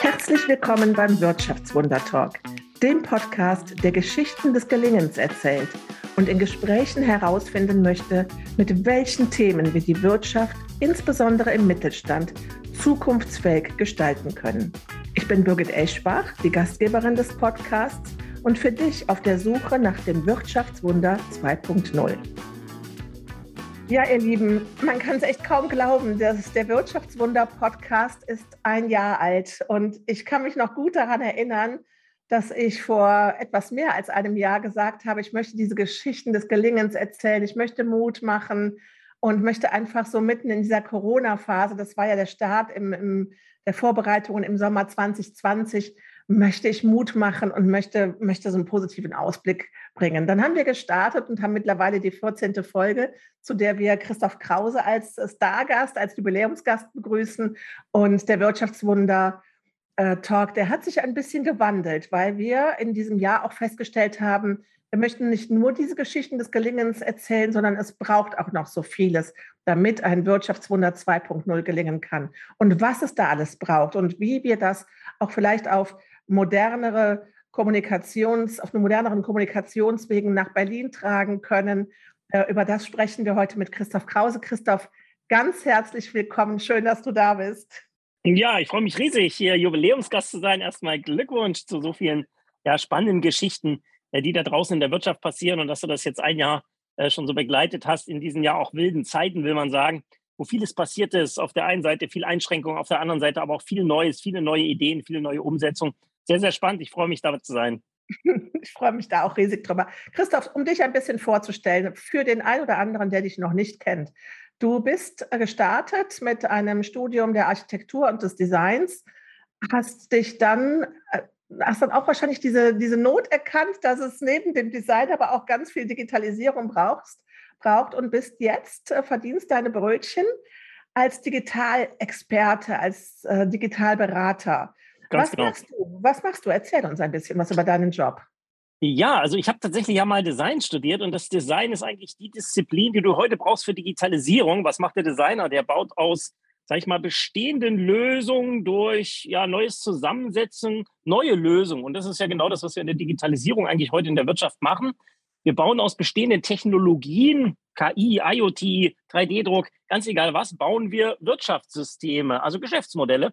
Herzlich willkommen beim Wirtschaftswunder Talk, dem Podcast, der Geschichten des Gelingens erzählt und in Gesprächen herausfinden möchte, mit welchen Themen wir die Wirtschaft, insbesondere im Mittelstand, zukunftsfähig gestalten können. Ich bin Birgit Eschbach, die Gastgeberin des Podcasts und für dich auf der Suche nach dem Wirtschaftswunder 2.0. Ja, ihr Lieben, man kann es echt kaum glauben, dass der Wirtschaftswunder-Podcast ist ein Jahr alt. Und ich kann mich noch gut daran erinnern, dass ich vor etwas mehr als einem Jahr gesagt habe, ich möchte diese Geschichten des Gelingens erzählen, ich möchte Mut machen und möchte einfach so mitten in dieser Corona-Phase, das war ja der Start im, im, der Vorbereitungen im Sommer 2020, möchte ich Mut machen und möchte, möchte so einen positiven Ausblick bringen. Dann haben wir gestartet und haben mittlerweile die 14. Folge, zu der wir Christoph Krause als Stargast, als Jubiläumsgast begrüßen und der Wirtschaftswunder äh, Talk, der hat sich ein bisschen gewandelt, weil wir in diesem Jahr auch festgestellt haben, wir möchten nicht nur diese Geschichten des Gelingens erzählen, sondern es braucht auch noch so vieles, damit ein Wirtschaftswunder 2.0 gelingen kann. Und was es da alles braucht und wie wir das auch vielleicht auf modernere Kommunikations, auf einen moderneren Kommunikationswegen nach Berlin tragen können. Äh, über das sprechen wir heute mit Christoph Krause. Christoph, ganz herzlich willkommen. Schön, dass du da bist. Ja, ich freue mich riesig, hier Jubiläumsgast zu sein. Erstmal Glückwunsch zu so vielen ja, spannenden Geschichten, äh, die da draußen in der Wirtschaft passieren und dass du das jetzt ein Jahr äh, schon so begleitet hast, in diesen ja auch wilden Zeiten, will man sagen, wo vieles passiert ist. Auf der einen Seite viel Einschränkung, auf der anderen Seite aber auch viel Neues, viele neue Ideen, viele neue Umsetzungen sehr, sehr spannend. Ich freue mich, da zu sein. Ich freue mich da auch riesig drüber. Christoph, um dich ein bisschen vorzustellen, für den einen oder anderen, der dich noch nicht kennt. Du bist gestartet mit einem Studium der Architektur und des Designs, hast dich dann, äh, hast dann auch wahrscheinlich diese, diese Not erkannt, dass es neben dem Design aber auch ganz viel Digitalisierung brauchst, braucht und bist jetzt, äh, verdienst deine Brötchen als Digitalexperte, als äh, Digitalberater. Ganz was genau. machst du? Was machst du? Erzähl uns ein bisschen was über deinen Job. Ja, also ich habe tatsächlich ja mal Design studiert und das Design ist eigentlich die Disziplin, die du heute brauchst für Digitalisierung. Was macht der Designer? Der baut aus, sag ich mal, bestehenden Lösungen durch ja neues Zusammensetzen neue Lösungen. Und das ist ja genau das, was wir in der Digitalisierung eigentlich heute in der Wirtschaft machen. Wir bauen aus bestehenden Technologien, KI, IoT, 3D-Druck, ganz egal was, bauen wir Wirtschaftssysteme, also Geschäftsmodelle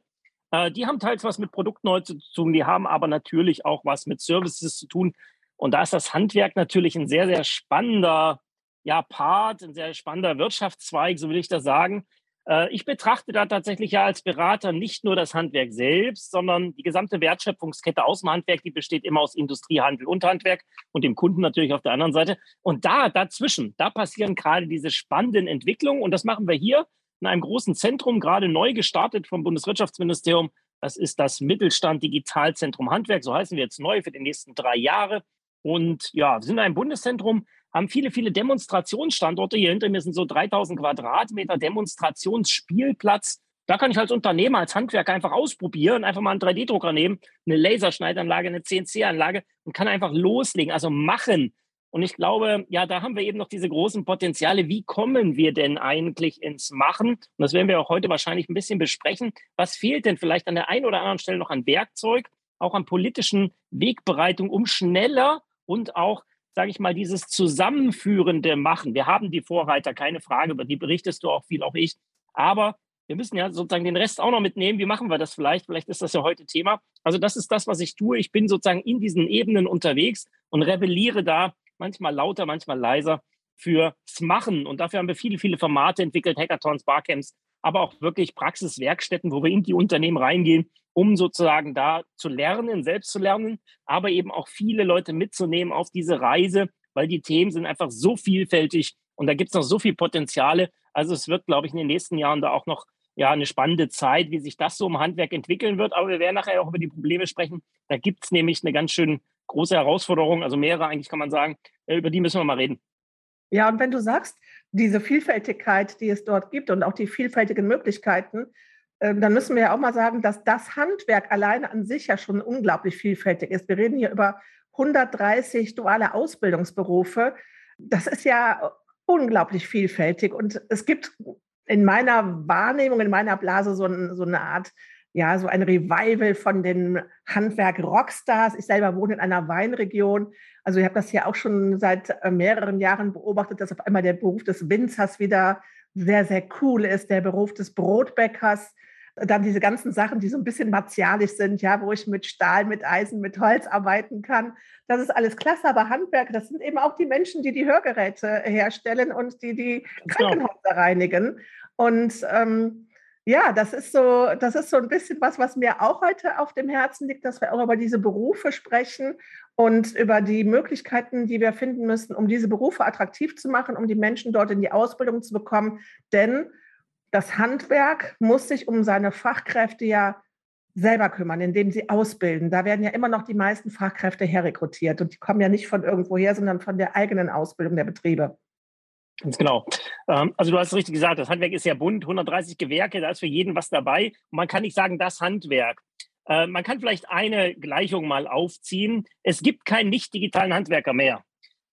äh, die haben teils was mit Produkten heute zu tun, die haben aber natürlich auch was mit Services zu tun. Und da ist das Handwerk natürlich ein sehr, sehr spannender ja, Part, ein sehr spannender Wirtschaftszweig, so will ich das sagen. Äh, ich betrachte da tatsächlich ja als Berater nicht nur das Handwerk selbst, sondern die gesamte Wertschöpfungskette aus dem Handwerk, die besteht immer aus Industrie, Handel und Handwerk und dem Kunden natürlich auf der anderen Seite. Und da, dazwischen, da passieren gerade diese spannenden Entwicklungen und das machen wir hier in einem großen Zentrum, gerade neu gestartet vom Bundeswirtschaftsministerium. Das ist das Mittelstand Digitalzentrum Handwerk, so heißen wir jetzt neu für die nächsten drei Jahre. Und ja, wir sind ein Bundeszentrum, haben viele, viele Demonstrationsstandorte. Hier hinter mir sind so 3000 Quadratmeter Demonstrationsspielplatz. Da kann ich als Unternehmer, als Handwerker einfach ausprobieren, einfach mal einen 3D-Drucker nehmen, eine Laserschneidanlage, eine CNC-Anlage und kann einfach loslegen, also machen. Und ich glaube, ja, da haben wir eben noch diese großen Potenziale. Wie kommen wir denn eigentlich ins Machen? Und das werden wir auch heute wahrscheinlich ein bisschen besprechen. Was fehlt denn vielleicht an der einen oder anderen Stelle noch an Werkzeug, auch an politischen Wegbereitung, um schneller und auch sage ich mal, dieses zusammenführende Machen. Wir haben die Vorreiter, keine Frage, über die berichtest du auch viel, auch ich. Aber wir müssen ja sozusagen den Rest auch noch mitnehmen. Wie machen wir das vielleicht? Vielleicht ist das ja heute Thema. Also das ist das, was ich tue. Ich bin sozusagen in diesen Ebenen unterwegs und rebelliere da manchmal lauter, manchmal leiser fürs Machen. Und dafür haben wir viele, viele Formate entwickelt, Hackathons, Barcamps, aber auch wirklich Praxiswerkstätten, wo wir in die Unternehmen reingehen, um sozusagen da zu lernen, selbst zu lernen, aber eben auch viele Leute mitzunehmen auf diese Reise, weil die Themen sind einfach so vielfältig und da gibt es noch so viel Potenziale. Also es wird, glaube ich, in den nächsten Jahren da auch noch ja, eine spannende Zeit, wie sich das so im Handwerk entwickeln wird. Aber wir werden nachher auch über die Probleme sprechen. Da gibt es nämlich eine ganz schön große Herausforderung, also mehrere eigentlich kann man sagen, äh, über die müssen wir mal reden. Ja, und wenn du sagst, diese Vielfältigkeit, die es dort gibt und auch die vielfältigen Möglichkeiten, ähm, dann müssen wir ja auch mal sagen, dass das Handwerk alleine an sich ja schon unglaublich vielfältig ist. Wir reden hier über 130 duale Ausbildungsberufe. Das ist ja unglaublich vielfältig und es gibt in meiner Wahrnehmung, in meiner Blase so, ein, so eine Art ja, so ein Revival von den Handwerk-Rockstars. Ich selber wohne in einer Weinregion. Also ich habe das ja auch schon seit äh, mehreren Jahren beobachtet, dass auf einmal der Beruf des Winzers wieder sehr, sehr cool ist, der Beruf des Brotbäckers. Dann diese ganzen Sachen, die so ein bisschen martialisch sind, ja, wo ich mit Stahl, mit Eisen, mit Holz arbeiten kann. Das ist alles klasse, aber Handwerk, das sind eben auch die Menschen, die die Hörgeräte herstellen und die die genau. Krankenhäuser reinigen. Und ähm, ja, das ist so, das ist so ein bisschen was, was mir auch heute auf dem Herzen liegt, dass wir auch über diese Berufe sprechen und über die Möglichkeiten, die wir finden müssen, um diese Berufe attraktiv zu machen, um die Menschen dort in die Ausbildung zu bekommen. Denn das Handwerk muss sich um seine Fachkräfte ja selber kümmern, indem sie ausbilden. Da werden ja immer noch die meisten Fachkräfte herrekrutiert und die kommen ja nicht von irgendwoher, sondern von der eigenen Ausbildung der Betriebe. Ganz genau. Ähm, also du hast es richtig gesagt, das Handwerk ist ja bunt, 130 Gewerke, da ist für jeden was dabei. Und man kann nicht sagen, das Handwerk. Äh, man kann vielleicht eine Gleichung mal aufziehen. Es gibt keinen nicht digitalen Handwerker mehr.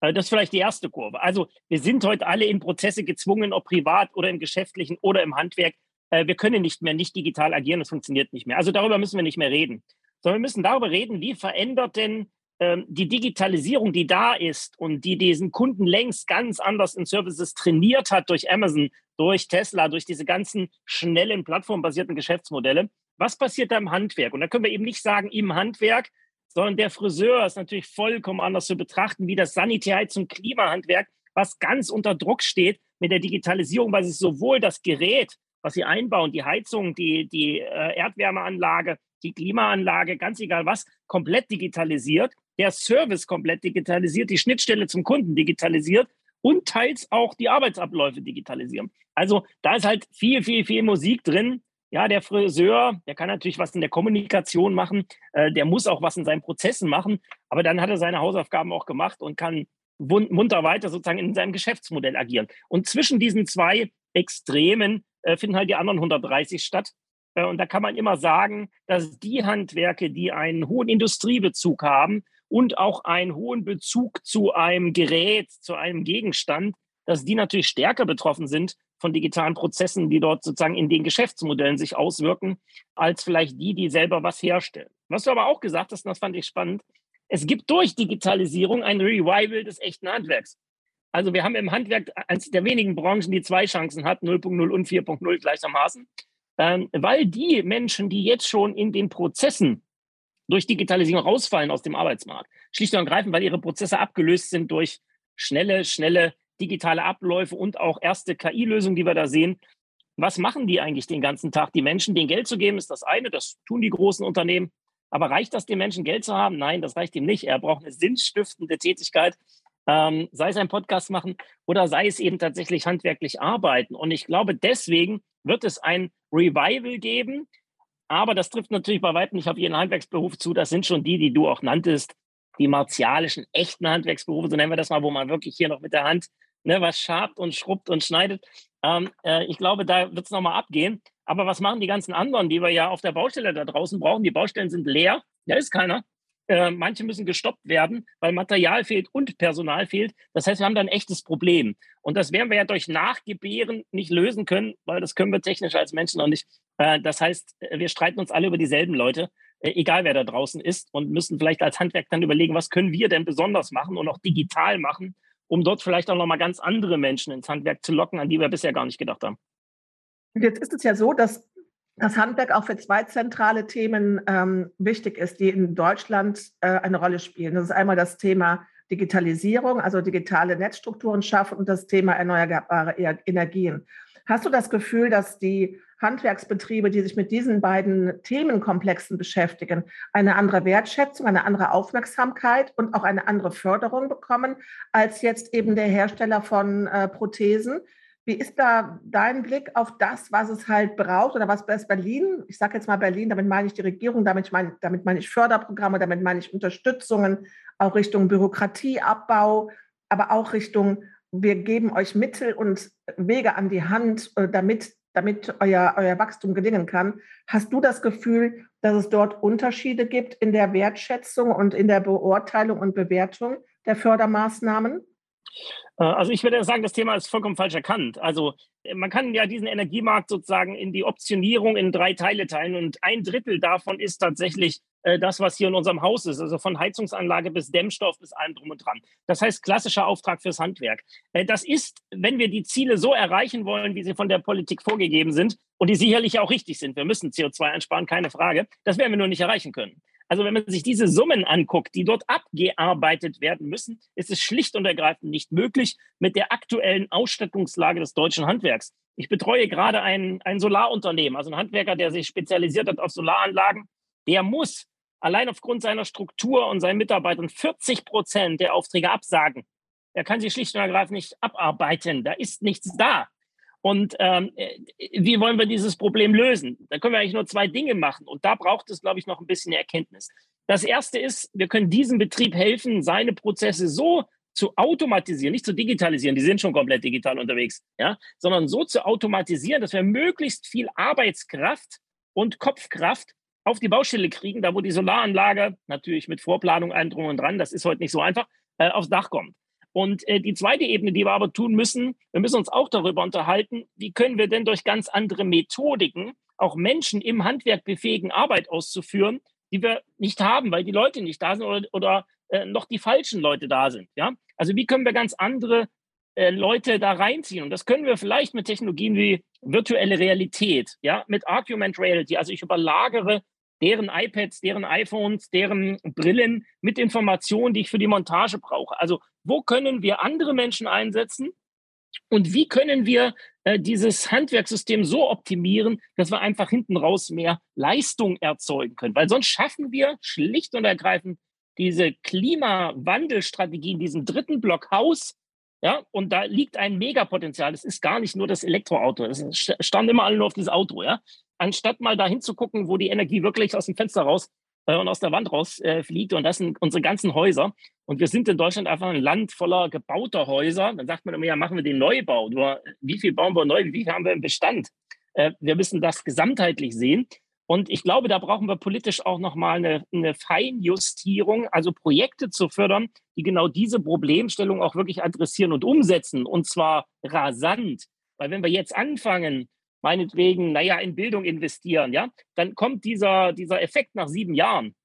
Äh, das ist vielleicht die erste Kurve. Also wir sind heute alle in Prozesse gezwungen, ob privat oder im geschäftlichen oder im Handwerk. Äh, wir können nicht mehr nicht digital agieren, das funktioniert nicht mehr. Also darüber müssen wir nicht mehr reden, sondern wir müssen darüber reden, wie verändert denn die Digitalisierung, die da ist und die diesen Kunden längst ganz anders in Services trainiert hat durch Amazon, durch Tesla, durch diese ganzen schnellen plattformbasierten Geschäftsmodelle. Was passiert da im Handwerk? Und da können wir eben nicht sagen im Handwerk, sondern der Friseur ist natürlich vollkommen anders zu betrachten, wie das Sanitärheits- und Klimahandwerk, was ganz unter Druck steht mit der Digitalisierung, weil sich sowohl das Gerät, was sie einbauen, die Heizung, die, die äh, Erdwärmeanlage, die Klimaanlage, ganz egal was, komplett digitalisiert der Service komplett digitalisiert, die Schnittstelle zum Kunden digitalisiert und teils auch die Arbeitsabläufe digitalisieren. Also da ist halt viel, viel, viel Musik drin. Ja, der Friseur, der kann natürlich was in der Kommunikation machen, äh, der muss auch was in seinen Prozessen machen, aber dann hat er seine Hausaufgaben auch gemacht und kann munter weiter sozusagen in seinem Geschäftsmodell agieren. Und zwischen diesen zwei Extremen äh, finden halt die anderen 130 statt. Äh, und da kann man immer sagen, dass die Handwerke, die einen hohen Industriebezug haben und auch einen hohen Bezug zu einem Gerät, zu einem Gegenstand, dass die natürlich stärker betroffen sind von digitalen Prozessen, die dort sozusagen in den Geschäftsmodellen sich auswirken, als vielleicht die, die selber was herstellen. Was du aber auch gesagt hast, und das fand ich spannend, es gibt durch Digitalisierung ein Revival des echten Handwerks. Also wir haben im Handwerk eines der wenigen Branchen, die zwei Chancen hat, 0.0 und 4.0 gleichermaßen, ähm, weil die Menschen, die jetzt schon in den Prozessen durch Digitalisierung rausfallen aus dem Arbeitsmarkt. Schlicht und ergreifend, weil ihre Prozesse abgelöst sind durch schnelle, schnelle digitale Abläufe und auch erste KI-Lösungen, die wir da sehen. Was machen die eigentlich den ganzen Tag? Die Menschen, denen Geld zu geben, ist das eine, das tun die großen Unternehmen. Aber reicht das, den Menschen Geld zu haben? Nein, das reicht ihm nicht. Er braucht eine sinnstiftende Tätigkeit, ähm, sei es ein Podcast machen oder sei es eben tatsächlich handwerklich arbeiten. Und ich glaube, deswegen wird es ein Revival geben, aber das trifft natürlich bei weitem nicht auf jeden Handwerksberuf zu. Das sind schon die, die du auch nanntest, die martialischen, echten Handwerksberufe, so nennen wir das mal, wo man wirklich hier noch mit der Hand ne, was schabt und schrubbt und schneidet. Ähm, äh, ich glaube, da wird es nochmal abgehen. Aber was machen die ganzen anderen, die wir ja auf der Baustelle da draußen brauchen? Die Baustellen sind leer, da ist keiner. Äh, manche müssen gestoppt werden, weil Material fehlt und Personal fehlt. Das heißt, wir haben da ein echtes Problem. Und das werden wir ja durch Nachgebären nicht lösen können, weil das können wir technisch als Menschen noch nicht. Äh, das heißt, wir streiten uns alle über dieselben Leute, äh, egal wer da draußen ist, und müssen vielleicht als Handwerk dann überlegen, was können wir denn besonders machen und auch digital machen, um dort vielleicht auch nochmal ganz andere Menschen ins Handwerk zu locken, an die wir bisher gar nicht gedacht haben. Jetzt ist es ja so, dass das Handwerk auch für zwei zentrale Themen ähm, wichtig ist, die in Deutschland äh, eine Rolle spielen. Das ist einmal das Thema Digitalisierung, also digitale Netzstrukturen schaffen und das Thema erneuerbare e-, Energien. Hast du das Gefühl, dass die Handwerksbetriebe, die sich mit diesen beiden Themenkomplexen beschäftigen, eine andere Wertschätzung, eine andere Aufmerksamkeit und auch eine andere Förderung bekommen als jetzt eben der Hersteller von äh, Prothesen, wie ist da dein Blick auf das, was es halt braucht oder was Berlin, ich sage jetzt mal Berlin, damit meine ich die Regierung, damit meine, damit meine ich Förderprogramme, damit meine ich Unterstützungen, auch Richtung Bürokratieabbau, aber auch Richtung, wir geben euch Mittel und Wege an die Hand, äh, damit, damit euer, euer Wachstum gelingen kann. Hast du das Gefühl, dass es dort Unterschiede gibt in der Wertschätzung und in der Beurteilung und Bewertung der Fördermaßnahmen? Äh, also ich würde sagen, das Thema ist vollkommen falsch erkannt. Also äh, man kann ja diesen Energiemarkt sozusagen in die Optionierung in drei Teile teilen und ein Drittel davon ist tatsächlich äh, das, was hier in unserem Haus ist, also von Heizungsanlage bis Dämmstoff bis allem drum und dran. Das heißt klassischer Auftrag fürs Handwerk. Das ist, wenn wir die Ziele so erreichen wollen, wie sie von der Politik vorgegeben sind und die sicherlich auch richtig sind, wir müssen CO2 einsparen, keine Frage, das werden wir nur nicht erreichen können. Also wenn man sich diese Summen anguckt, die dort abgearbeitet werden müssen, ist es schlicht und ergreifend nicht möglich mit der aktuellen Ausstattungslage des deutschen Handwerks. Ich betreue gerade ein, ein Solarunternehmen, also ein Handwerker, der sich spezialisiert hat auf Solaranlagen. Der muss allein aufgrund seiner Struktur und seinen Mitarbeitern 40 Prozent der Aufträge absagen. Er kann sie schlicht und ergreifend nicht abarbeiten. Da ist nichts da. Und ähm, äh, wie wollen wir dieses Problem lösen? Da können wir eigentlich nur zwei Dinge machen. Und da braucht es, glaube ich, noch ein bisschen Erkenntnis. Das erste ist, wir können diesem Betrieb helfen, seine Prozesse so zu automatisieren, nicht zu digitalisieren, die sind schon komplett digital unterwegs, ja, sondern so zu automatisieren, dass wir möglichst viel Arbeitskraft und Kopfkraft auf die Baustelle kriegen, da wo die Solaranlage natürlich mit Vorplanung allem drum und dran, das ist heute nicht so einfach, äh, aufs Dach kommt. Und äh, die zweite Ebene, die wir aber tun müssen, wir müssen uns auch darüber unterhalten, wie können wir denn durch ganz andere Methodiken auch Menschen im Handwerk befähigen, Arbeit auszuführen, die wir nicht haben, weil die Leute nicht da sind oder, oder äh, noch die falschen Leute da sind. Ja? Also wie können wir ganz andere äh, Leute da reinziehen? Und das können wir vielleicht mit Technologien wie virtuelle Realität, ja, mit Argument Reality. Also ich überlagere deren iPads, deren iPhones, deren Brillen mit Informationen, die ich für die Montage brauche. Also wo können wir andere Menschen einsetzen und wie können wir äh, dieses Handwerkssystem so optimieren, dass wir einfach hinten raus mehr Leistung erzeugen können. Weil sonst schaffen wir schlicht und ergreifend diese Klimawandelstrategie in diesem dritten Block Haus. Ja, und da liegt ein Megapotenzial. Es ist gar nicht nur das Elektroauto. Es stand immer alle nur auf dieses Auto. Ja, anstatt mal dahin zu gucken, wo die Energie wirklich aus dem Fenster raus äh, und aus der Wand raus äh. Und das sind unsere ganzen Häuser. Und wir sind in Deutschland einfach ein Land voller gebauter Häuser. Dann sagt man immer, ja, machen wir den Neubau. Nur wie viel bauen wir neu? Wie viel haben wir im Bestand? Äh, wir müssen das gesamtheitlich sehen. Und ich glaube, da brauchen wir politisch auch nochmal eine, eine Feinjustierung, also Projekte zu fördern, die genau diese Problemstellung auch wirklich adressieren und umsetzen. Und zwar rasant. Weil wenn wir jetzt anfangen, meinetwegen, naja, in Bildung investieren, ja, dann kommt dieser, dieser Effekt nach sieben Jahren.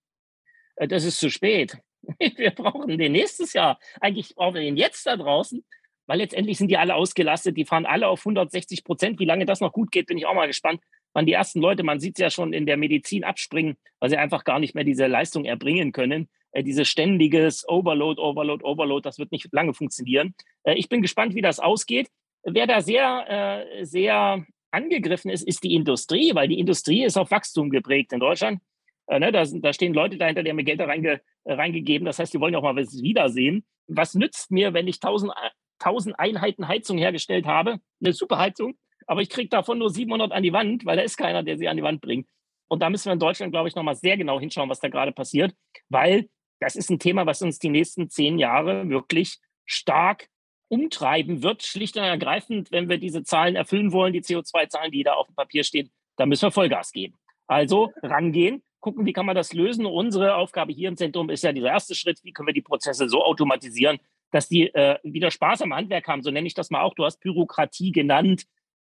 Äh, das ist zu spät. Wir brauchen den nächstes Jahr. Eigentlich brauchen wir den jetzt da draußen, weil letztendlich sind die alle ausgelastet. Die fahren alle auf 160 Prozent. Wie lange das noch gut geht, bin ich auch mal gespannt. Wann die ersten Leute, man sieht es ja schon in der Medizin abspringen, weil sie einfach gar nicht mehr diese Leistung erbringen können. Äh, dieses ständiges Overload, Overload, Overload, das wird nicht lange funktionieren. Äh, ich bin gespannt, wie das ausgeht. Wer da sehr, äh, sehr angegriffen ist, ist die Industrie, weil die Industrie ist auf Wachstum geprägt in Deutschland. Äh, ne, da, da, stehen Leute dahinter, die haben mir Geld da reinge, äh, reingegeben. Das heißt, die wollen auch mal was wiedersehen. Was nützt mir, wenn ich 1000, 1000 Einheiten Heizung hergestellt habe? Eine super Heizung, aber ich kriege davon nur 700 an die Wand, weil da ist keiner, der sie an die Wand bringt. Und da müssen wir in Deutschland, glaube ich, nochmal sehr genau hinschauen, was da gerade passiert, weil das ist ein Thema, was uns die nächsten zehn Jahre wirklich stark umtreiben wird, schlicht und ergreifend, wenn wir diese Zahlen erfüllen wollen, die CO2-Zahlen, die da auf dem Papier stehen, dann müssen wir Vollgas geben. Also rangehen, gucken, wie kann man das lösen. Unsere Aufgabe hier im Zentrum ist ja dieser erste Schritt, wie können wir die Prozesse so automatisieren, dass die äh, wieder Spaß am Handwerk haben. So nenne ich das mal auch. Du hast Bürokratie genannt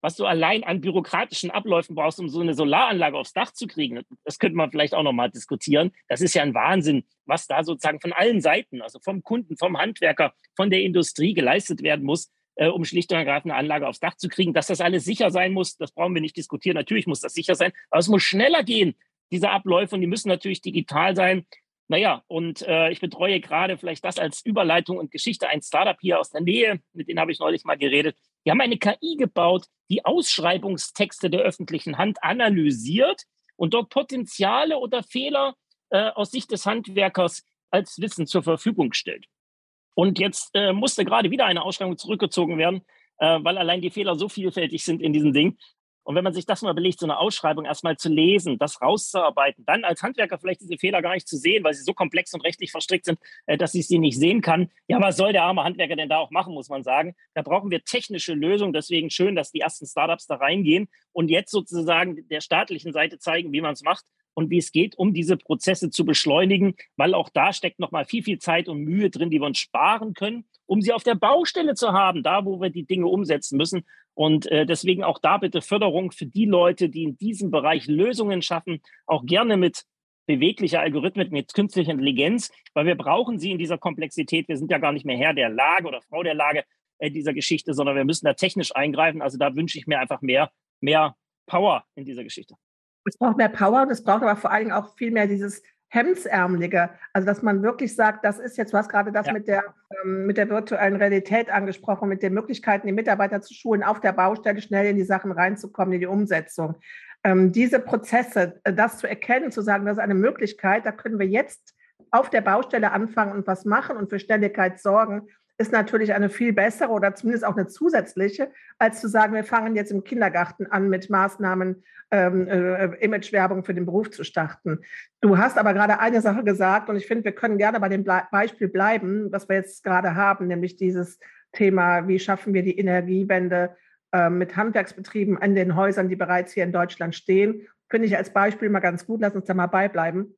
was du allein an bürokratischen Abläufen brauchst, um so eine Solaranlage aufs Dach zu kriegen, das könnte man vielleicht auch nochmal diskutieren. Das ist ja ein Wahnsinn, was da sozusagen von allen Seiten, also vom Kunden, vom Handwerker, von der Industrie geleistet werden muss, äh, um schlicht und ergreifend eine Anlage aufs Dach zu kriegen. Dass das alles sicher sein muss, das brauchen wir nicht diskutieren. Natürlich muss das sicher sein, aber es muss schneller gehen, diese Abläufe, und die müssen natürlich digital sein. Naja, und äh, ich betreue gerade vielleicht das als Überleitung und Geschichte ein Startup hier aus der Nähe, mit denen habe ich neulich mal geredet. Die haben eine KI gebaut, die Ausschreibungstexte der öffentlichen Hand analysiert und dort Potenziale oder Fehler äh, aus Sicht des Handwerkers als Wissen zur Verfügung stellt. Und jetzt äh, musste gerade wieder eine Ausschreibung zurückgezogen werden, äh, weil allein die Fehler so vielfältig sind in diesem Ding. Und wenn man sich das mal belegt, so eine Ausschreibung erstmal zu lesen, das rauszuarbeiten, dann als Handwerker vielleicht diese Fehler gar nicht zu sehen, weil sie so komplex und rechtlich verstrickt sind, äh, dass ich sie nicht sehen kann. Ja, was soll der arme Handwerker denn da auch machen, muss man sagen. Da brauchen wir technische Lösungen. Deswegen schön, dass die ersten Startups da reingehen und jetzt sozusagen der staatlichen Seite zeigen, wie man es macht und wie es geht, um diese Prozesse zu beschleunigen, weil auch da steckt noch mal viel, viel Zeit und Mühe drin, die wir uns sparen können um sie auf der Baustelle zu haben, da wo wir die Dinge umsetzen müssen. Und äh, deswegen auch da bitte Förderung für die Leute, die in diesem Bereich Lösungen schaffen, auch gerne mit beweglicher Algorithmen, mit künstlicher Intelligenz, weil wir brauchen sie in dieser Komplexität. Wir sind ja gar nicht mehr Herr der Lage oder Frau der Lage äh, dieser Geschichte, sondern wir müssen da technisch eingreifen. Also da wünsche ich mir einfach mehr, mehr Power in dieser Geschichte. Es braucht mehr Power und es braucht aber vor allen Dingen auch viel mehr dieses Hemdsärmelige. Also dass man wirklich sagt, das ist jetzt, du hast gerade das ja. mit, der, ähm, mit der virtuellen Realität angesprochen, mit den Möglichkeiten, die Mitarbeiter zu schulen, auf der Baustelle schnell in die Sachen reinzukommen, in die Umsetzung. Ähm, diese Prozesse, äh, das zu erkennen, zu sagen, das ist eine Möglichkeit, da können wir jetzt auf der Baustelle anfangen und was machen und für Ständigkeit sorgen, ist natürlich eine viel bessere oder zumindest auch eine zusätzliche, als zu sagen, wir fangen jetzt im Kindergarten an mit Maßnahmen, ähm, äh, Imagewerbung für den Beruf zu starten. Du hast aber gerade eine Sache gesagt und ich finde, wir können gerne bei dem Ble Beispiel bleiben, was wir jetzt gerade haben, nämlich dieses Thema, wie schaffen wir die Energiewende äh, mit Handwerksbetrieben an den Häusern, die bereits hier in Deutschland stehen. Finde ich als Beispiel mal ganz gut, lass uns da mal beibleiben.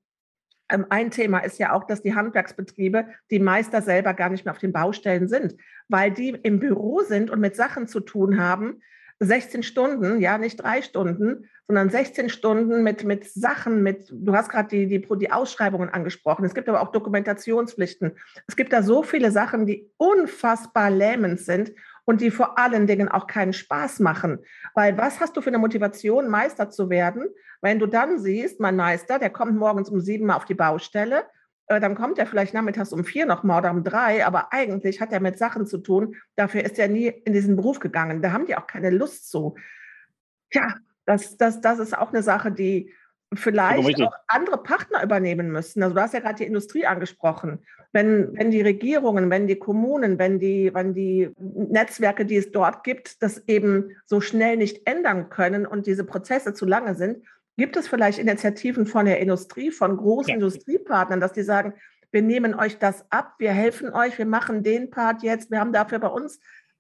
Ähm, ein Thema ist ja auch, dass die Handwerksbetriebe, die Meister selber gar nicht mehr auf den Baustellen sind, weil die im Büro sind und mit Sachen zu tun haben. 16 Stunden, ja, nicht drei Stunden, sondern 16 Stunden mit, mit Sachen, mit, du hast gerade die, die, die Ausschreibungen angesprochen. Es gibt aber auch Dokumentationspflichten. Es gibt da so viele Sachen, die unfassbar lähmend sind und die vor allen Dingen auch keinen Spaß machen. Weil was hast du für eine Motivation, Meister zu werden, wenn du dann siehst, mein Meister, der kommt morgens um sieben mal auf die Baustelle, äh, dann kommt er vielleicht nachmittags um vier nochmal oder um drei, aber eigentlich hat er mit Sachen zu tun, dafür ist er nie in diesen Beruf gegangen. Da haben die auch keine Lust zu. Ja, das, das, das ist auch eine Sache, die vielleicht auch andere Partner übernehmen müssen. Also du hast ja gerade die Industrie angesprochen. Wenn, wenn die Regierungen, wenn die Kommunen, wenn die, wenn die Netzwerke, die es dort gibt, das eben so schnell nicht ändern können und diese Prozesse zu lange sind, gibt es vielleicht Initiativen von der Industrie, von großen ja. Industriepartnern, dass die sagen, wir nehmen euch das ab, wir helfen euch, wir machen den Part jetzt, wir haben dafür bei uns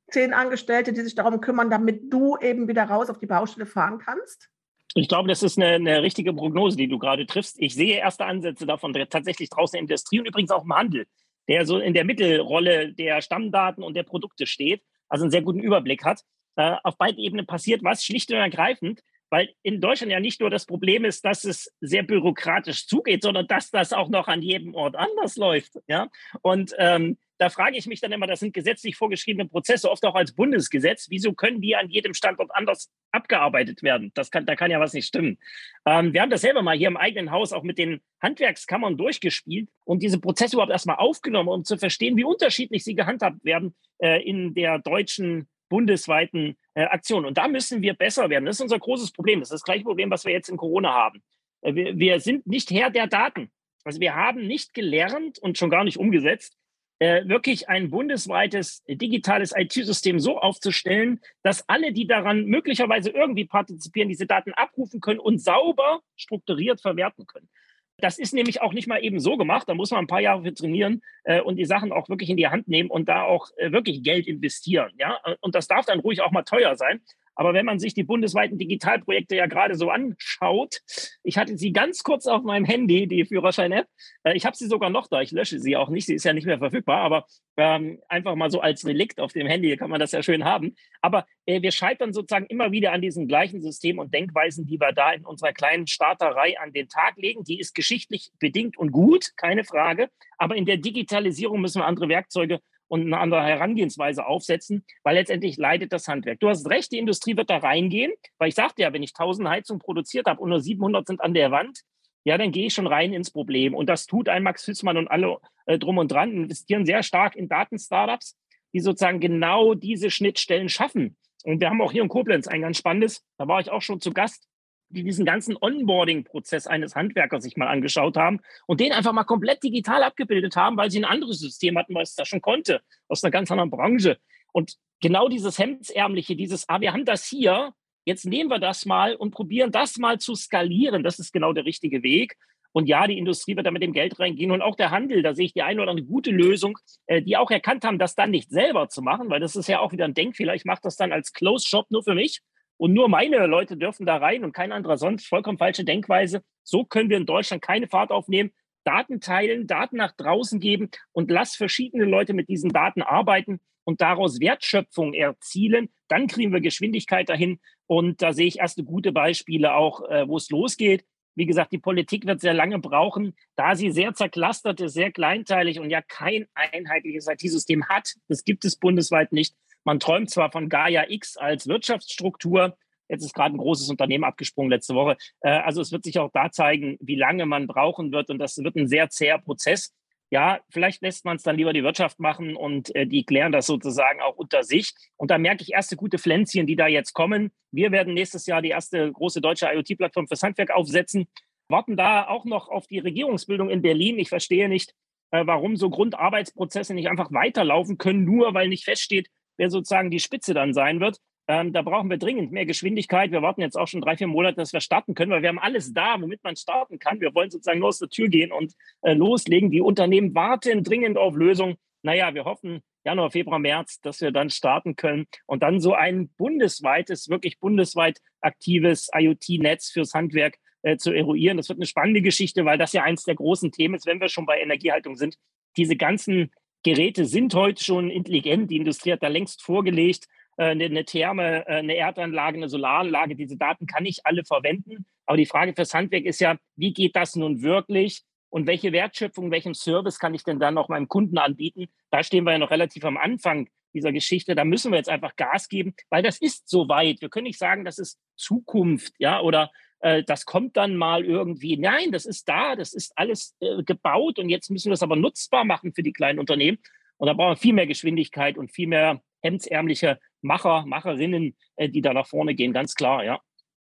zehn Angestellte, die sich darum kümmern, damit du eben wieder raus auf die Baustelle fahren kannst? Ich glaube, das ist eine, eine, richtige Prognose, die du gerade triffst. Ich sehe erste Ansätze davon tatsächlich draußen in der Industrie und übrigens auch im Handel, der so in der Mittelrolle der Stammdaten und der Produkte steht, also einen sehr guten Überblick hat. Äh, auf beiden Ebenen passiert was schlicht und ergreifend, weil in Deutschland ja nicht nur das Problem ist, dass es sehr bürokratisch zugeht, sondern dass das auch noch an jedem Ort anders läuft. Ja? Und ähm, da frage ich mich dann immer, das sind gesetzlich vorgeschriebene Prozesse, oft auch als Bundesgesetz. Wieso können die an jedem Standort anders abgearbeitet werden? Das kann, da kann ja was nicht stimmen. Ähm, wir haben das selber mal hier im eigenen Haus auch mit den Handwerkskammern durchgespielt und diese Prozesse überhaupt erstmal aufgenommen, um zu verstehen, wie unterschiedlich sie gehandhabt werden äh, in der deutschen bundesweiten äh, Aktion. Und da müssen wir besser werden. Das ist unser großes Problem. Das ist das gleiche Problem, was wir jetzt in Corona haben. Äh, wir, wir sind nicht Herr der Daten. Also wir haben nicht gelernt und schon gar nicht umgesetzt, äh, wirklich ein bundesweites digitales IT-System so aufzustellen, dass alle, die daran möglicherweise irgendwie partizipieren, diese Daten abrufen können und sauber strukturiert verwerten können. Das ist nämlich auch nicht mal eben so gemacht. Da muss man ein paar Jahre für trainieren äh, und die Sachen auch wirklich in die Hand nehmen und da auch äh, wirklich Geld investieren. Ja? Und das darf dann ruhig auch mal teuer sein. Aber wenn man sich die bundesweiten Digitalprojekte ja gerade so anschaut, ich hatte sie ganz kurz auf meinem Handy, die Führerschein-App. Äh, ich habe sie sogar noch da. Ich lösche sie auch nicht. Sie ist ja nicht mehr verfügbar, aber ähm, einfach mal so als Relikt auf dem Handy kann man das ja schön haben. Aber äh, wir scheitern sozusagen immer wieder an diesen gleichen Systemen und Denkweisen, die wir da in unserer kleinen Starterei an den Tag legen. Die ist geschichtlich bedingt und gut, keine Frage. Aber in der Digitalisierung müssen wir andere Werkzeuge und eine andere Herangehensweise aufsetzen, weil letztendlich leidet das Handwerk. Du hast recht, die Industrie wird da reingehen, weil ich sagte ja, wenn ich 1000 Heizungen produziert habe und nur 700 sind an der Wand, ja, dann gehe ich schon rein ins Problem. Und das tut ein Max Hüssmann und alle äh, drum und dran, investieren sehr stark in Datenstartups, die sozusagen genau diese Schnittstellen schaffen. Und wir haben auch hier in Koblenz ein ganz spannendes, da war ich auch schon zu Gast, die diesen ganzen Onboarding-Prozess eines Handwerkers sich mal angeschaut haben und den einfach mal komplett digital abgebildet haben, weil sie ein anderes System hatten, was das schon konnte, aus einer ganz anderen Branche. Und genau dieses Hemdsärmliche, dieses, ah, wir haben das hier, jetzt nehmen wir das mal und probieren das mal zu skalieren, das ist genau der richtige Weg. Und ja, die Industrie wird da mit dem Geld reingehen und auch der Handel, da sehe ich die eine oder andere gute Lösung, äh, die auch erkannt haben, das dann nicht selber zu machen, weil das ist ja auch wieder ein Denkfehler. Ich mache das dann als Closed Shop nur für mich und nur meine Leute dürfen da rein und kein anderer sonst. Vollkommen falsche Denkweise. So können wir in Deutschland keine Fahrt aufnehmen. Daten teilen, Daten nach draußen geben und lass verschiedene Leute mit diesen Daten arbeiten und daraus Wertschöpfung erzielen. Dann kriegen wir Geschwindigkeit dahin. Und da sehe ich erste gute Beispiele auch, äh, wo es losgeht. Wie gesagt, die Politik wird sehr lange brauchen, da sie sehr zerklastert ist, sehr kleinteilig und ja kein einheitliches IT-System hat. Das gibt es bundesweit nicht. Man träumt zwar von Gaia X als Wirtschaftsstruktur, Jetzt ist gerade ein großes Unternehmen abgesprungen letzte Woche. Äh, also es wird sich auch da zeigen, wie lange man brauchen wird. Und das wird ein sehr zäher Prozess. Ja, vielleicht lässt man es dann lieber die Wirtschaft machen und äh, die klären das sozusagen auch unter sich. Und da merke ich erste gute Pflänzchen, die da jetzt kommen. Wir werden nächstes Jahr die erste große deutsche IoT-Plattform fürs Handwerk aufsetzen. Warten da auch noch auf die Regierungsbildung in Berlin. Ich verstehe nicht, äh, warum so Grundarbeitsprozesse nicht einfach weiterlaufen können, nur weil nicht feststeht, wer sozusagen die Spitze dann sein wird. Ähm, da brauchen wir dringend mehr Geschwindigkeit. Wir warten jetzt auch schon drei, vier Monate, dass wir starten können, weil wir haben alles da, womit man starten kann. Wir wollen sozusagen nur aus der Tür gehen und äh, loslegen. Die Unternehmen warten dringend auf Lösungen. Naja, wir hoffen Januar, Februar, März, dass wir dann starten können und dann so ein bundesweites, wirklich bundesweit aktives IoT-Netz fürs Handwerk äh, zu eruieren. Das wird eine spannende Geschichte, weil das ja eins der großen Themen ist, wenn wir schon bei Energiehaltung sind. Diese ganzen Geräte sind heute schon intelligent. Die Industrie hat da längst vorgelegt eine, äh, eine Therme, äh, eine Erdanlage, eine Solaranlage. Diese Daten kann ich alle verwenden. Aber die Frage fürs Handwerk ist ja, wie geht das nun wirklich? Und welche Wertschöpfung, welchen Service kann ich denn dann noch meinem Kunden anbieten? Da stehen wir ja noch relativ am Anfang dieser Geschichte. Da müssen wir jetzt einfach Gas geben, weil das ist so weit. Wir können nicht sagen, das ist Zukunft, ja, oder äh, das kommt dann mal irgendwie. Nein, das ist da, das ist alles äh, gebaut und jetzt müssen wir es aber nutzbar machen für die kleinen Unternehmen. Und da brauchen wir viel mehr Geschwindigkeit und viel mehr hemdsärmliche Macher, Macherinnen, äh, die da nach vorne gehen, ganz klar, ja.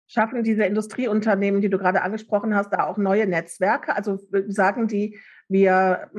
Schaffen diese Industrieunternehmen, die du gerade angesprochen hast, da auch neue Netzwerke? Also sagen die, wir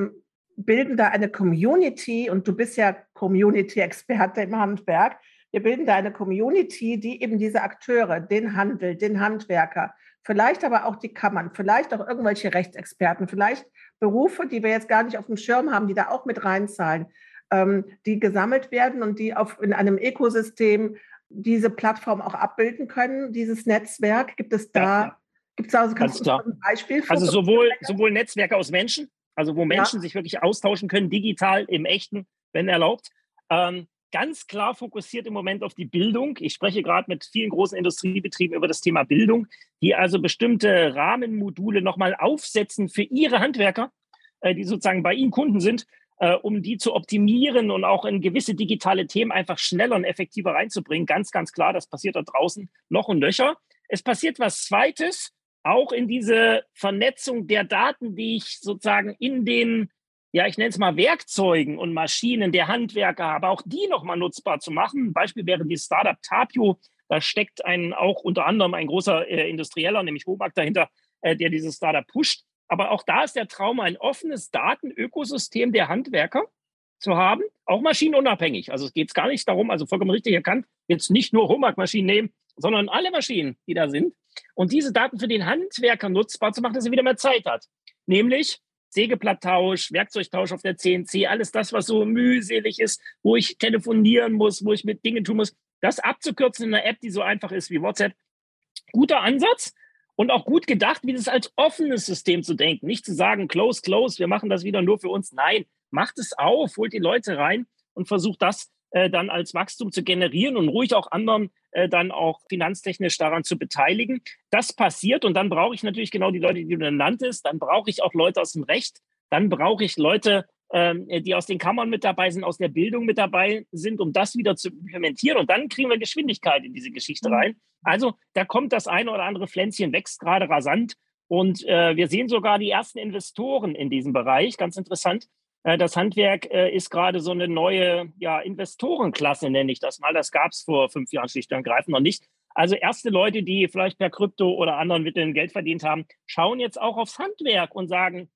bilden da eine Community und du bist ja Community-Experte im Handwerk. Wir bilden da eine Community, die eben diese Akteure, den Handel, den Handwerker, vielleicht aber auch die Kammern, vielleicht auch irgendwelche Rechtsexperten, vielleicht Berufe, die wir jetzt gar nicht auf dem Schirm haben, die da auch mit reinzahlen, ähm, die gesammelt werden und die auf, in einem Ökosystem diese Plattform auch abbilden können, dieses Netzwerk? Gibt es da, ja, gibt es da also, kannst du ein Beispiel Also sowohl, sowohl Netzwerke aus Menschen, also wo Menschen ja. sich wirklich austauschen können, digital, im Echten, wenn erlaubt. Ähm, ganz klar fokussiert im Moment auf die Bildung. Ich spreche gerade mit vielen großen Industriebetrieben über das Thema Bildung, die also bestimmte Rahmenmodule nochmal aufsetzen für ihre Handwerker, äh, die sozusagen bei ihnen Kunden sind, äh, um die zu optimieren und auch in gewisse digitale Themen einfach schneller und effektiver reinzubringen. Ganz, ganz klar, das passiert da draußen noch und nöcher. Es passiert was Zweites, auch in diese Vernetzung der Daten, die ich sozusagen in den, ja, ich nenne es mal Werkzeugen und Maschinen der Handwerker habe, auch die nochmal nutzbar zu machen. Beispiel wäre die Startup Tapio. Da steckt ein, auch unter anderem ein großer äh, Industrieller, nämlich Womag dahinter, äh, der dieses Startup pusht. Aber auch da ist der Traum, ein offenes Datenökosystem der Handwerker zu haben, auch maschinenunabhängig. Also es geht gar nicht darum, also vollkommen richtig erkannt, jetzt nicht nur Homag-Maschinen nehmen, sondern alle Maschinen, die da sind. Und diese Daten für den Handwerker nutzbar zu machen, dass er wieder mehr Zeit hat. Nämlich Sägeblatttausch, Werkzeugtausch auf der CNC, alles das, was so mühselig ist, wo ich telefonieren muss, wo ich mit Dingen tun muss, das abzukürzen in einer App, die so einfach ist wie WhatsApp. Guter Ansatz, und auch gut gedacht, wie das als offenes System zu denken. Nicht zu sagen, close, close, wir machen das wieder nur für uns. Nein, macht es auf, holt die Leute rein und versucht das äh, dann als Wachstum zu generieren und ruhig auch anderen äh, dann auch finanztechnisch daran zu beteiligen. Das passiert und dann brauche ich natürlich genau die Leute, die du genannt hast. Dann brauche ich auch Leute aus dem Recht. Dann brauche ich Leute, ähm, die aus den Kammern mit dabei sind, aus der Bildung mit dabei sind, um das wieder zu implementieren. Und dann kriegen wir Geschwindigkeit in diese Geschichte mhm. rein. Also da kommt das eine oder andere Pflänzchen, wächst gerade rasant. Und äh, wir sehen sogar die ersten Investoren in diesem Bereich. Ganz interessant. Äh, das Handwerk äh, ist gerade so eine neue ja, Investorenklasse, nenne ich das mal. Das gab es vor fünf Jahren schlicht und ergreifend noch nicht. Also erste Leute, die vielleicht per Krypto oder anderen Mitteln Geld verdient haben, schauen jetzt auch aufs Handwerk und sagen,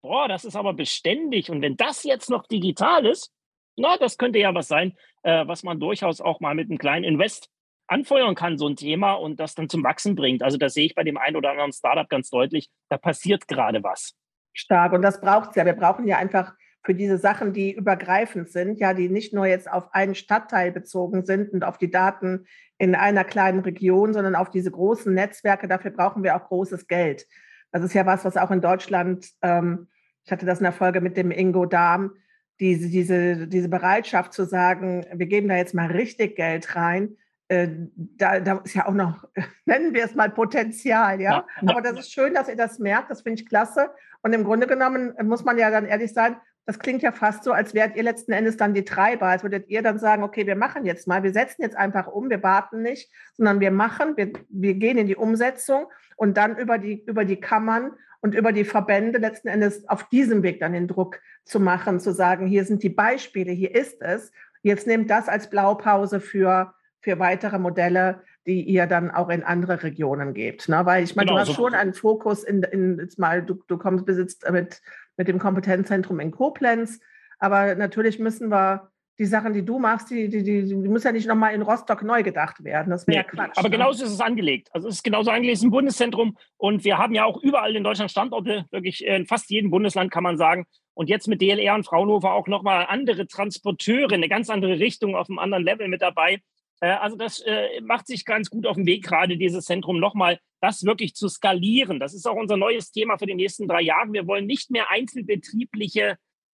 boah, das ist aber beständig. Und wenn das jetzt noch digital ist, na, das könnte ja was sein, äh, was man durchaus auch mal mit einem kleinen Invest anfeuern kann, so ein Thema und das dann zum Wachsen bringt. Also das sehe ich bei dem einen oder anderen Startup ganz deutlich. Da passiert gerade was. Stark. Und das braucht es ja. Wir brauchen ja einfach für diese Sachen, die übergreifend sind, ja, die nicht nur jetzt auf einen Stadtteil bezogen sind und auf die Daten in einer kleinen Region, sondern auf diese großen Netzwerke. Dafür brauchen wir auch großes Geld. Das ist ja was, was auch in Deutschland, ähm, ich hatte das in der Folge mit dem Ingo Dahm, diese, diese, diese Bereitschaft zu sagen, wir geben da jetzt mal richtig Geld rein, äh, da, da, ist ja auch noch, nennen wir es mal Potenzial, ja? ja? Aber das ist schön, dass ihr das merkt, das finde ich klasse. Und im Grunde genommen muss man ja dann ehrlich sein, das klingt ja fast so, als wärt ihr letzten Endes dann die Treiber, als würdet ihr dann sagen, okay, wir machen jetzt mal, wir setzen jetzt einfach um, wir warten nicht, sondern wir machen, wir, wir gehen in die Umsetzung und dann über die, über die Kammern und über die Verbände letzten Endes auf diesem Weg dann den Druck zu machen, zu sagen, hier sind die Beispiele, hier ist es. Jetzt nehmt das als Blaupause für, für weitere Modelle, die ihr dann auch in andere Regionen gebt. Ne? Weil ich meine, genau, du hast so schon einen Fokus in, in jetzt mal, du, du kommst besitzt mit mit dem Kompetenzzentrum in Koblenz. Aber natürlich müssen wir die Sachen, die du machst, die, die, die, die müssen ja nicht nochmal in Rostock neu gedacht werden. Das wäre nee, ja Quatsch. Aber ne? genauso ist es angelegt. Also es ist genauso angelegt, es ist ein Bundeszentrum und wir haben ja auch überall in Deutschland Standorte, wirklich in fast jedem Bundesland kann man sagen. Und jetzt mit DLR und Fraunhofer auch nochmal andere Transporteure, eine ganz andere Richtung auf einem anderen Level mit dabei. Äh, also das äh, macht sich ganz gut auf dem Weg, gerade dieses Zentrum nochmal, das wirklich zu skalieren. Das ist auch unser neues Thema für die nächsten drei Jahre. Wir wollen nicht mehr einzelbetriebliche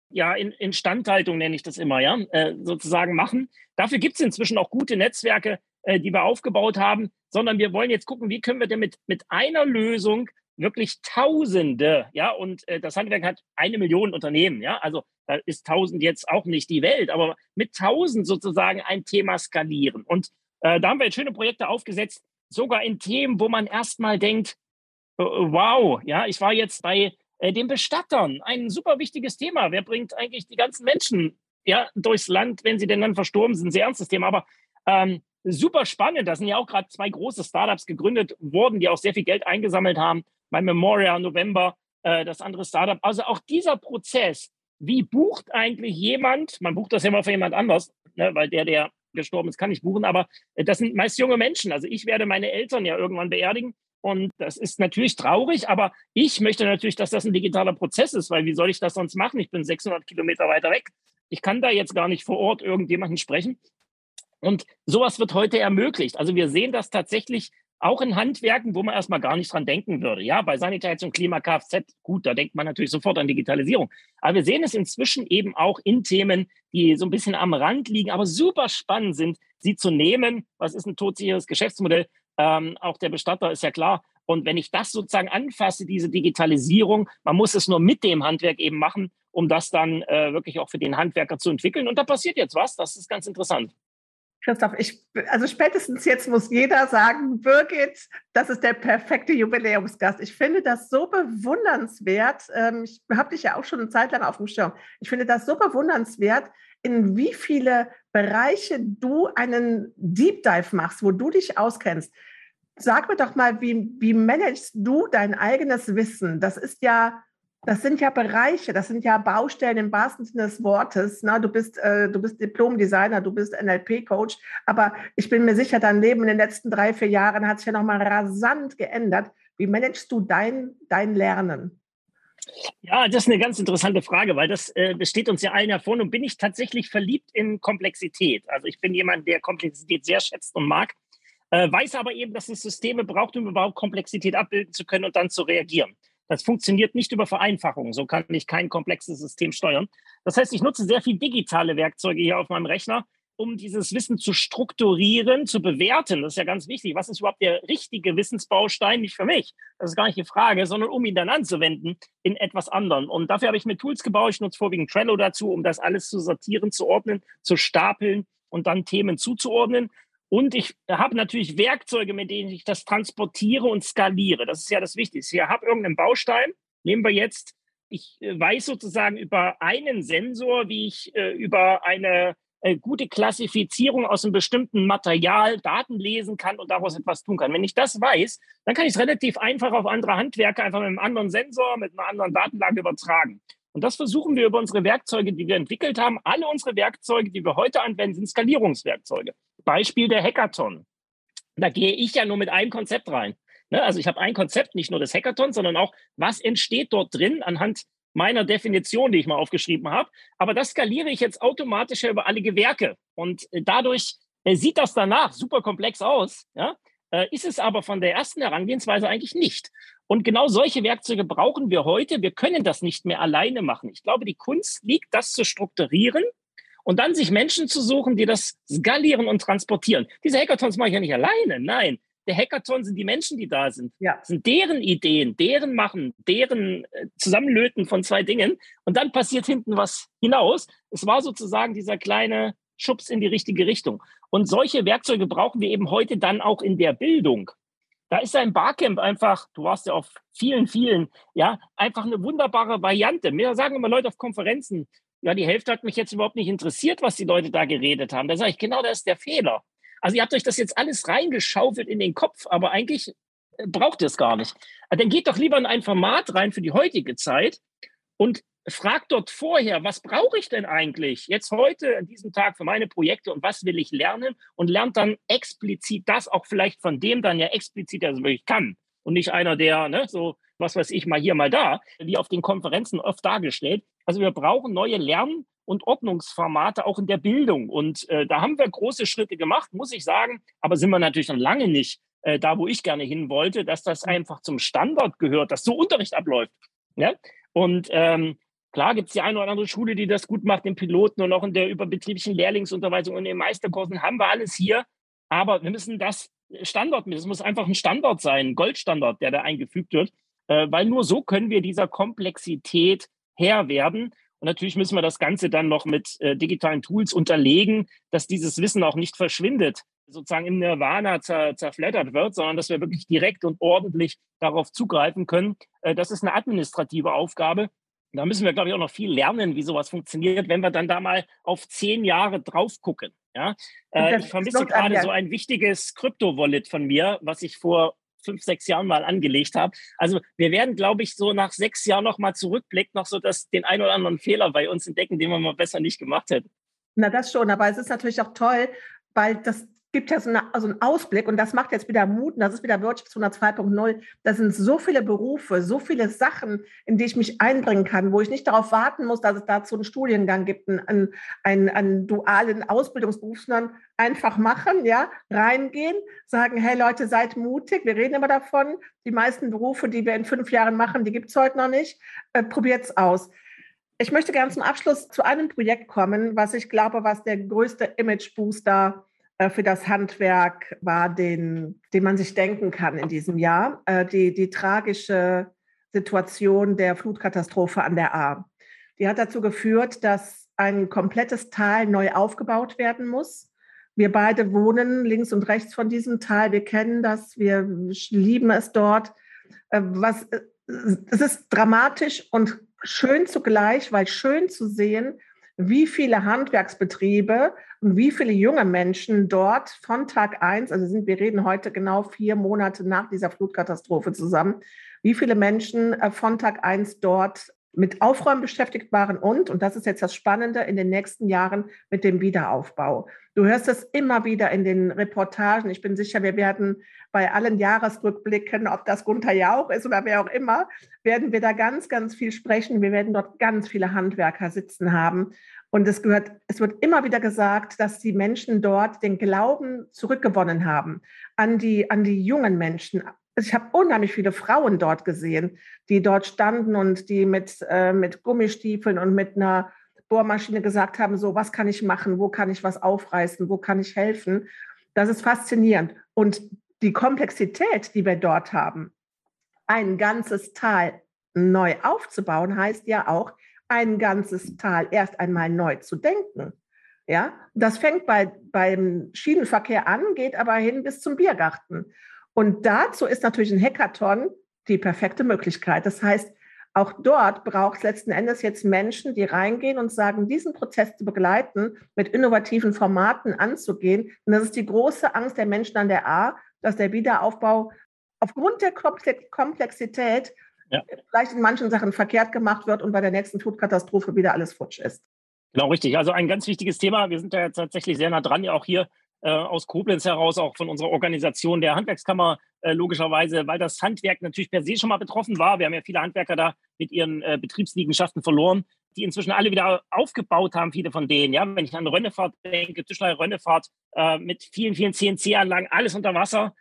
ja, in, Instandhaltung nenne ich das immer, ja, äh, sozusagen machen. Dafür gibt es inzwischen auch gute Netzwerke, die wir aufgebaut haben, sondern wir wollen jetzt gucken, wie können wir denn mit, mit einer Lösung wirklich Tausende, ja, und das Handwerk hat eine Million Unternehmen, ja, also da ist tausend jetzt auch nicht die Welt, aber mit tausend sozusagen ein Thema skalieren. Und äh, da haben wir jetzt schöne Projekte aufgesetzt, sogar in Themen, wo man erstmal denkt, äh, wow, ja, ich war jetzt bei äh, den Bestattern, ein super wichtiges Thema. Wer bringt eigentlich die ganzen Menschen ja, durchs Land, wenn sie denn dann verstorben sind? Sehr ernstes Thema, aber ähm, super spannend. Da sind ja auch gerade zwei große Startups gegründet worden, die auch sehr viel Geld eingesammelt haben mein Memorial November, äh, das andere Startup. Also auch dieser Prozess, wie bucht eigentlich jemand, man bucht das ja immer für jemand anders, ne, weil der, der gestorben ist, kann nicht buchen, aber äh, das sind meist junge Menschen. Also ich werde meine Eltern ja irgendwann beerdigen und das ist natürlich traurig, aber ich möchte natürlich, dass das ein digitaler Prozess ist, weil wie soll ich das sonst machen? Ich bin 600 Kilometer weiter weg. Ich kann da jetzt gar nicht vor Ort irgendjemanden sprechen. Und sowas wird heute ermöglicht. Also wir sehen das tatsächlich auch in Handwerken, wo man erstmal gar nicht dran denken würde. Ja, bei Sanitäts- Klima, Kfz, gut, da denkt man natürlich sofort an Digitalisierung. Aber wir sehen es inzwischen eben auch in Themen, die so ein bisschen am Rand liegen, aber super spannend sind, sie zu nehmen. Was ist ein todsicheres Geschäftsmodell? Ähm, auch der Bestatter ist ja klar. Und wenn ich das sozusagen anfasse, diese Digitalisierung, man muss es nur mit dem Handwerk eben machen, um das dann äh, wirklich auch für den Handwerker zu entwickeln. Und da passiert jetzt was, das ist ganz interessant. Christoph, ich, also spätestens jetzt muss jeder sagen, Birgit, das ist der perfekte Jubiläumsgast. Ich finde das so bewundernswert. Ähm, ich habe dich ja auch schon eine Zeit lang auf dem Schirm. Ich finde das so bewundernswert, in wie viele Bereiche du einen Deep Dive machst, wo du dich auskennst. Sag mir doch mal, wie, wie managst du dein eigenes Wissen? Das ist ja das sind ja Bereiche, das sind ja Baustellen im wahrsten Sinne des Wortes. Na, du bist, äh, du bist Diplom-Designer, du bist NLP-Coach, aber ich bin mir sicher, dein Leben in den letzten drei, vier Jahren hat sich ja nochmal rasant geändert. Wie managst du dein, dein Lernen? Ja, das ist eine ganz interessante Frage, weil das äh, besteht uns ja allen hervor. Und bin ich tatsächlich verliebt in Komplexität? Also ich bin jemand, der Komplexität sehr schätzt und mag, äh, weiß aber eben, dass es Systeme braucht, um überhaupt Komplexität abbilden zu können und dann zu reagieren. Das funktioniert nicht über Vereinfachung. So kann ich kein komplexes System steuern. Das heißt, ich nutze sehr viel digitale Werkzeuge hier auf meinem Rechner, um dieses Wissen zu strukturieren, zu bewerten. Das ist ja ganz wichtig. Was ist überhaupt der richtige Wissensbaustein? Nicht für mich. Das ist gar nicht die Frage, sondern um ihn dann anzuwenden in etwas anderem. Und dafür habe ich mir Tools gebaut. Ich nutze vorwiegend Trello dazu, um das alles zu sortieren, zu ordnen, zu stapeln und dann Themen zuzuordnen. Und ich habe natürlich Werkzeuge, mit denen ich das transportiere und skaliere. Das ist ja das Wichtigste. Ich habe irgendeinen Baustein. Nehmen wir jetzt, ich äh, weiß sozusagen über einen Sensor, wie ich äh, über eine äh, gute Klassifizierung aus einem bestimmten Material Daten lesen kann und daraus etwas tun kann. Wenn ich das weiß, dann kann ich es relativ einfach auf andere Handwerke einfach mit einem anderen Sensor, mit einer anderen Datenlage übertragen. Und das versuchen wir über unsere Werkzeuge, die wir entwickelt haben. Alle unsere Werkzeuge, die wir heute anwenden, sind Skalierungswerkzeuge. Beispiel der Hackathon. Da gehe ich ja nur mit einem Konzept rein. Ne? Also ich habe ein Konzept, nicht nur des Hackathons, sondern auch, was entsteht dort drin anhand meiner Definition, die ich mal aufgeschrieben habe. Aber das skaliere ich jetzt automatisch über alle Gewerke. Und äh, dadurch äh, sieht das danach super komplex aus. Ja? äh, ist es aber von der ersten Herangehensweise eigentlich nicht. Und genau solche Werkzeuge brauchen wir heute. Wir können das nicht mehr alleine machen. Ich glaube, die Kunst liegt, das zu strukturieren und dann sich Menschen zu suchen, die das skalieren und transportieren. Diese Hackathons mache ich ja nicht alleine. Nein, der Hackathon sind die Menschen, die da sind. Ja. Das sind deren Ideen, deren Machen, deren äh, Zusammenlöten von zwei Dingen. Und dann passiert hinten was hinaus. Es war sozusagen dieser kleine Schubs in die richtige Richtung. Und solche Werkzeuge brauchen wir eben heute dann auch in der Bildung. Da ist ein Barcamp einfach, du warst ja auf vielen, vielen, ja, einfach eine wunderbare Variante. Mir sagen immer Leute auf Konferenzen, ja, die Hälfte hat mich jetzt überhaupt nicht interessiert, was die Leute da geredet haben. Da sage ich, genau das ist der Fehler. Also ihr habt euch das jetzt alles reingeschaufelt in den Kopf, aber eigentlich äh, braucht ihr es gar nicht. Dann geht doch lieber in ein Format rein für die heutige Zeit und fragt dort vorher, was brauche ich denn eigentlich jetzt heute an diesem Tag für meine Projekte und was will ich lernen und lernt dann explizit das auch vielleicht von dem dann ja explizit, der es wirklich kann und nicht einer, der ne, so was weiß ich mal hier mal da, wie auf den Konferenzen oft dargestellt. Also wir brauchen neue Lern- und Ordnungsformate auch in der Bildung und äh, da haben wir große Schritte gemacht, muss ich sagen, aber sind wir natürlich noch lange nicht äh, da, wo ich gerne hin wollte, dass das einfach zum Standard gehört, dass so Unterricht abläuft. Ne? Und ähm, Klar gibt es die eine oder andere Schule, die das gut macht, den Piloten und auch in der überbetrieblichen Lehrlingsunterweisung und in den Meisterkursen haben wir alles hier. Aber wir müssen das Standard, das muss einfach ein Standard sein, ein Goldstandard, der da eingefügt wird, äh, weil nur so können wir dieser Komplexität Herr werden. Und natürlich müssen wir das Ganze dann noch mit äh, digitalen Tools unterlegen, dass dieses Wissen auch nicht verschwindet, sozusagen im Nirvana zer, zerfleddert wird, sondern dass wir wirklich direkt und ordentlich darauf zugreifen können. Äh, das ist eine administrative Aufgabe, da müssen wir, glaube ich, auch noch viel lernen, wie sowas funktioniert, wenn wir dann da mal auf zehn Jahre drauf gucken. Ja? Äh, ich vermisse gerade so ein wichtiges Krypto-Wallet von mir, was ich vor fünf, sechs Jahren mal angelegt habe. Also wir werden, glaube ich, so nach sechs Jahren noch mal zurückblicken, noch so dass den einen oder anderen Fehler bei uns entdecken, den wir mal besser nicht gemacht hätten. Na, das schon, aber es ist natürlich auch toll, weil das gibt ja so, eine, so einen Ausblick und das macht jetzt wieder Mut und das ist wieder Wirtschaftswunder 2.0. Da sind so viele Berufe, so viele Sachen, in die ich mich einbringen kann, wo ich nicht darauf warten muss, dass es dazu einen Studiengang gibt, einen, einen, einen dualen Ausbildungsberuf, sondern einfach machen, ja, reingehen, sagen, hey Leute, seid mutig, wir reden immer davon, die meisten Berufe, die wir in fünf Jahren machen, die gibt es heute noch nicht, äh, es aus. Ich möchte gerne zum Abschluss zu einem Projekt kommen, was ich glaube, was der größte Image-Booster äh, für das Handwerk war, den, den man sich denken kann in diesem Jahr. Äh, die, die tragische Situation der Flutkatastrophe an der A. Die hat dazu geführt, dass ein komplettes Tal neu aufgebaut werden muss. Wir beide wohnen links und rechts von diesem Tal. Wir kennen das, wir lieben es dort. Äh, was, es ist dramatisch und schön zugleich, weil schön zu sehen, wie viele Handwerksbetriebe und wie viele junge Menschen dort von Tag eins, also sind, wir reden heute genau vier Monate nach dieser Flutkatastrophe zusammen, wie viele Menschen äh, von Tag eins dort mit Aufräumen beschäftigt waren und, und das ist jetzt das Spannende, in den nächsten Jahren mit dem Wiederaufbau. Du hörst es immer wieder in den Reportagen. Ich bin sicher, wir werden bei allen Jahresrückblicken, ob das Gunther Jauch ist oder wer auch immer, werden wir da ganz, ganz viel sprechen. Wir werden dort ganz viele Handwerker sitzen haben. Und es gehört, es wird immer wieder gesagt, dass die Menschen dort den Glauben zurückgewonnen haben an die, an die jungen Menschen, ich habe unheimlich viele Frauen dort gesehen, die dort standen und die mit, äh, mit Gummistiefeln und mit einer Bohrmaschine gesagt haben, so, was kann ich machen, wo kann ich was aufreißen, wo kann ich helfen. Das ist faszinierend. Und die Komplexität, die wir dort haben, ein ganzes Tal neu aufzubauen, heißt ja auch, ein ganzes Tal erst einmal neu zu denken. Ja, das fängt bei, beim Schienenverkehr an, geht aber hin bis zum Biergarten. Und dazu ist natürlich ein Hackathon die perfekte Möglichkeit. Das heißt, auch dort braucht es letzten Endes jetzt Menschen, die reingehen und sagen, diesen Prozess zu begleiten, mit innovativen Formaten anzugehen. Und das ist die große Angst der Menschen an der A, dass der Wiederaufbau aufgrund der Komplexität ja. vielleicht in manchen Sachen verkehrt gemacht wird und bei der nächsten Flutkatastrophe wieder alles futsch ist. Genau, richtig. Also ein ganz wichtiges Thema. Wir sind da tatsächlich sehr nah dran, ja auch hier äh, aus Koblenz heraus, auch von unserer Organisation der Handwerkskammer, äh, logischerweise, weil das Handwerk natürlich per se schon mal betroffen war. Wir haben ja viele Handwerker da mit ihren äh, Betriebsliegenschaften verloren, die inzwischen alle wieder aufgebaut haben, viele von denen. Ja, wenn ich an Rönnefahrt denke, Tischler Rönnefahrt äh, mit vielen, vielen CNC-Anlagen, alles unter Wasser.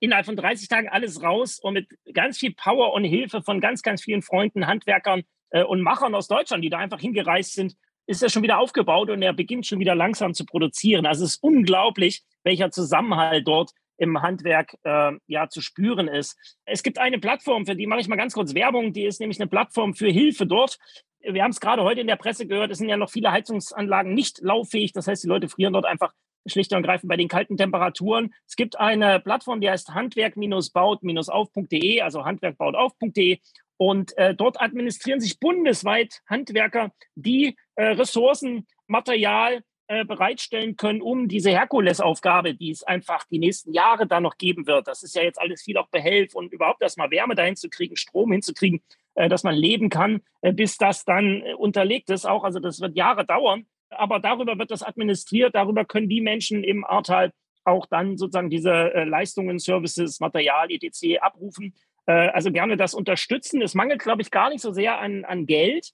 innerhalb von 30 Tagen alles raus und mit ganz viel Power und Hilfe von ganz, ganz vielen Freunden, Handwerkern äh, und Machern aus Deutschland, die da einfach hingereist sind, ist er schon wieder aufgebaut und er beginnt schon wieder langsam zu produzieren. Also es ist unglaublich, welcher Zusammenhalt dort im Handwerk äh, ja zu spüren ist. Es gibt eine Plattform, für die mache ich mal ganz kurz Werbung, die ist nämlich eine Plattform für Hilfe dort. Wir haben es gerade heute in der Presse gehört, es sind ja noch viele Heizungsanlagen nicht lauffähig. Das heißt, die Leute frieren dort einfach schlicht und ergreifend bei den kalten Temperaturen. Es gibt eine Plattform, die heißt handwerk-baut-auf.de, also handwerkbautauf.de. Und äh, dort administrieren sich bundesweit Handwerker, die äh, Ressourcen, Material äh, bereitstellen können, um diese Herkulesaufgabe, die es einfach die nächsten Jahre da noch geben wird. Das ist ja jetzt alles viel auch Behelf und überhaupt erstmal Wärme dahin zu kriegen, Strom hinzukriegen, äh, dass man leben kann, bis das dann unterlegt ist auch. Also das wird Jahre dauern. Aber darüber wird das administriert, darüber können die Menschen im Ahrtal auch dann sozusagen diese Leistungen, Services, Material, etc. abrufen. Also gerne das unterstützen. Es mangelt, glaube ich, gar nicht so sehr an, an Geld.